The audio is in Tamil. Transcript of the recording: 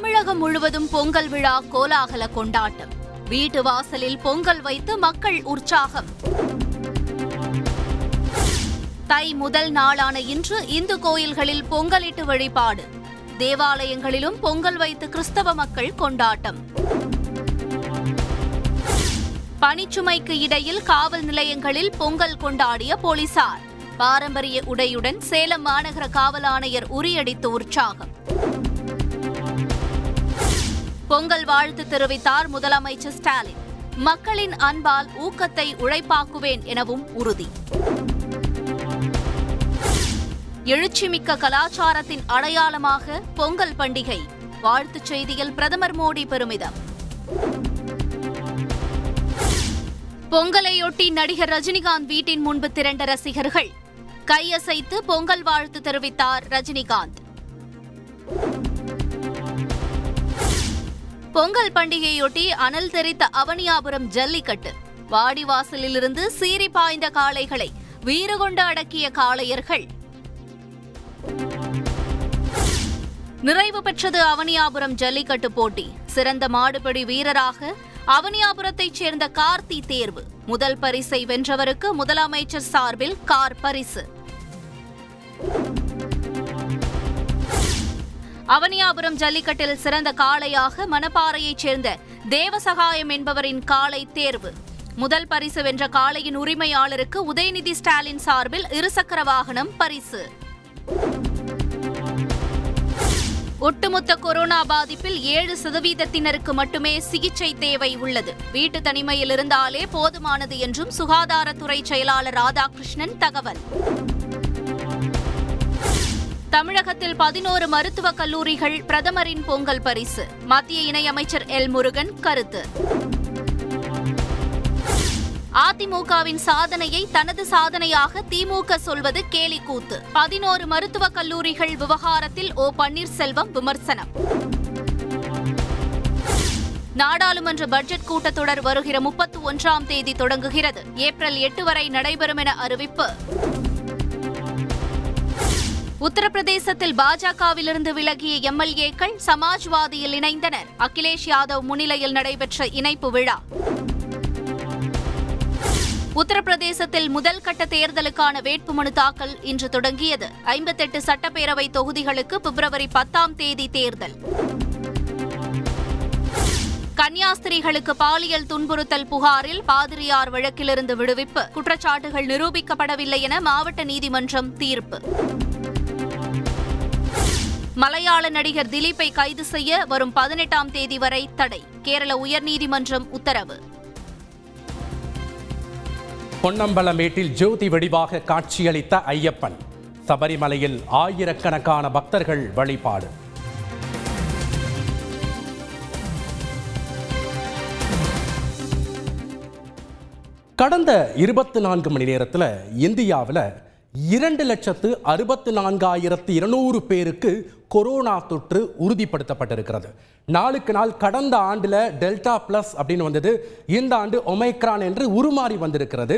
தமிழகம் முழுவதும் பொங்கல் விழா கோலாகல கொண்டாட்டம். வீட்டு வாசலில் பொங்கல் வைத்து மக்கள் உற்சாகம். தை முதல் நாளான இன்று இந்து கோயில்களில் பொங்கலிட்டு வழிபாடு. தேவாலயங்களிலும் பொங்கல் வைத்து கிறிஸ்தவ மக்கள் கொண்டாட்டம். பணிச்சுமைக்கு இடையில் காவல் நிலையங்களில் பொங்கல் கொண்டாடிய போலீசார். பாரம்பரிய உடையுடன் சேலம் மாநகர காவல் ஆணையர் உரியடித்து உற்சாகம். பொங்கல் வாழ்த்து தெரிவித்தார் முதலமைச்சர் ஸ்டாலின். மக்களின் அன்பால் ஊக்கத்தை உழைப்பாக்குவேன் எனவும் உறுதி. எழுச்சிமிக்க கலாச்சாரத்தின் அடையாளமாக பொங்கல் பண்டிகை. வாழ்த்துச் செய்தியில் பிரதமர் மோடி பெருமிதம். பொங்கலையொட்டி நடிகர் ரஜினிகாந்த் வீட்டின் முன்பு திரண்ட ரசிகர்கள். கையசைத்து பொங்கல் வாழ்த்து தெரிவித்தார் ரஜினிகாந்த். பொங்கல் பண்டிகையொட்டி அனல் தெரித்த அவனியாபுரம் ஜல்லிக்கட்டு. வாடிவாசலிலிருந்து சீறி பாய்ந்த காளைகளை வீறுகொண்டு அடக்கிய காளையர்கள். நிறைவு பெற்றது அவனியாபுரம் ஜல்லிக்கட்டு போட்டி. சிறந்த மாடுபிடி வீரராக அவனியாபுரத்தைச் சேர்ந்த கார்த்தி தேர்வு. முதல் பரிசை வென்றவருக்கு முதலமைச்சர் சார்பில் கார் பரிசு. அவனியாபுரம் ஜல்லிக்கட்டில் சிறந்த காளையாக மணப்பாறையைச் சேர்ந்த தேவசகாயம் என்பவரின் காளை தேர்வு. முதல் பரிசு வென்ற காளையின் உரிமையாளருக்கு உதயநிதி ஸ்டாலின் சார்பில் இருசக்கர வாகனம் பரிசு. ஒட்டுமொத்த கொரோனா பாதிப்பில் ஏழு சதவீதத்தினருக்கு மட்டுமே சிகிச்சை தேவை உள்ளது. வீட்டு தனிமையில் இருந்தாலே போதுமானது என்றும் சுகாதாரத்துறை செயலாளர் ராதாகிருஷ்ணன் தகவல். தமிழகத்தில் பதினோரு மருத்துவக் கல்லூரிகள் பிரதமரின் பொங்கல் பரிசு. மத்திய இணையமைச்சர் எல் முருகன் கருத்து. அதிமுகவின் சாதனையை தனது சாதனையாக திமுக சொல்வது கேலிக்கூத்து. பதினோரு மருத்துவக் கல்லூரிகள் விவகாரத்தில் ஓ பன்னீர்செல்வம் விமர்சனம். நாடாளுமன்ற பட்ஜெட் கூட்டத்தொடர் வருகிற முப்பத்தி ஒன்றாம் தேதி தொடங்குகிறது. ஏப்ரல் எட்டு வரை நடைபெறும் என அறிவிப்பு. உத்தரப்பிரதேசத்தில் பாஜகவிலிருந்து விலகிய எம்எல்ஏக்கள் சமாஜ்வாதியில் இணைந்தனர். அகிலேஷ் யாதவ் முன்னிலையில் நடைபெற்ற இணைப்பு விழா. உத்தரப்பிரதேசத்தில் முதல் கட்ட தேர்தலுக்கான வேட்புமனு தாக்கல் இன்று தொடங்கியது. ஐம்பத்தெட்டு சட்டப்பேரவை தொகுதிகளுக்கு பிப்ரவரி பத்தாம் தேதி தேர்தல். கன்னியாஸ்திரிகளுக்கு பாலியல் துன்புறுத்தல் புகாரில் பாதிரியார் வழக்கிலிருந்து விடுவிப்பு. குற்றச்சாட்டுகள் நிரூபிக்கப்படவில்லை என மாவட்ட நீதிமன்றம் தீர்ப்பு. மலையாள நடிகர் திலீப்பை கைது செய்ய வரும் பதினெட்டாம் தேதி வரை தடை. கேரள உயர்நீதிமன்றம் உத்தரவு. பொன்னம்பலமேட்டில் ஜோதி வடிவாக காட்சியளித்த ஐயப்பன். சபரிமலையில் ஆயிரக்கணக்கான பக்தர்கள் வழிபாடு. கடந்த இருபத்தி நான்கு மணி நேரத்தில் இந்தியாவில் இரண்டு லட்சத்து அறுபத்து நான்காயிரத்து இருநூறு பேருக்கு கொரோனா தொற்று உறுதிப்படுத்தப்பட்டிருக்கிறது. நாளுக்கு நாள் கடந்த ஆண்டில் டெல்டா பிளஸ் அப்படின்னு வந்தது. இந்த ஆண்டு ஒமைக்ரான் என்று உருமாறி வந்திருக்கிறது.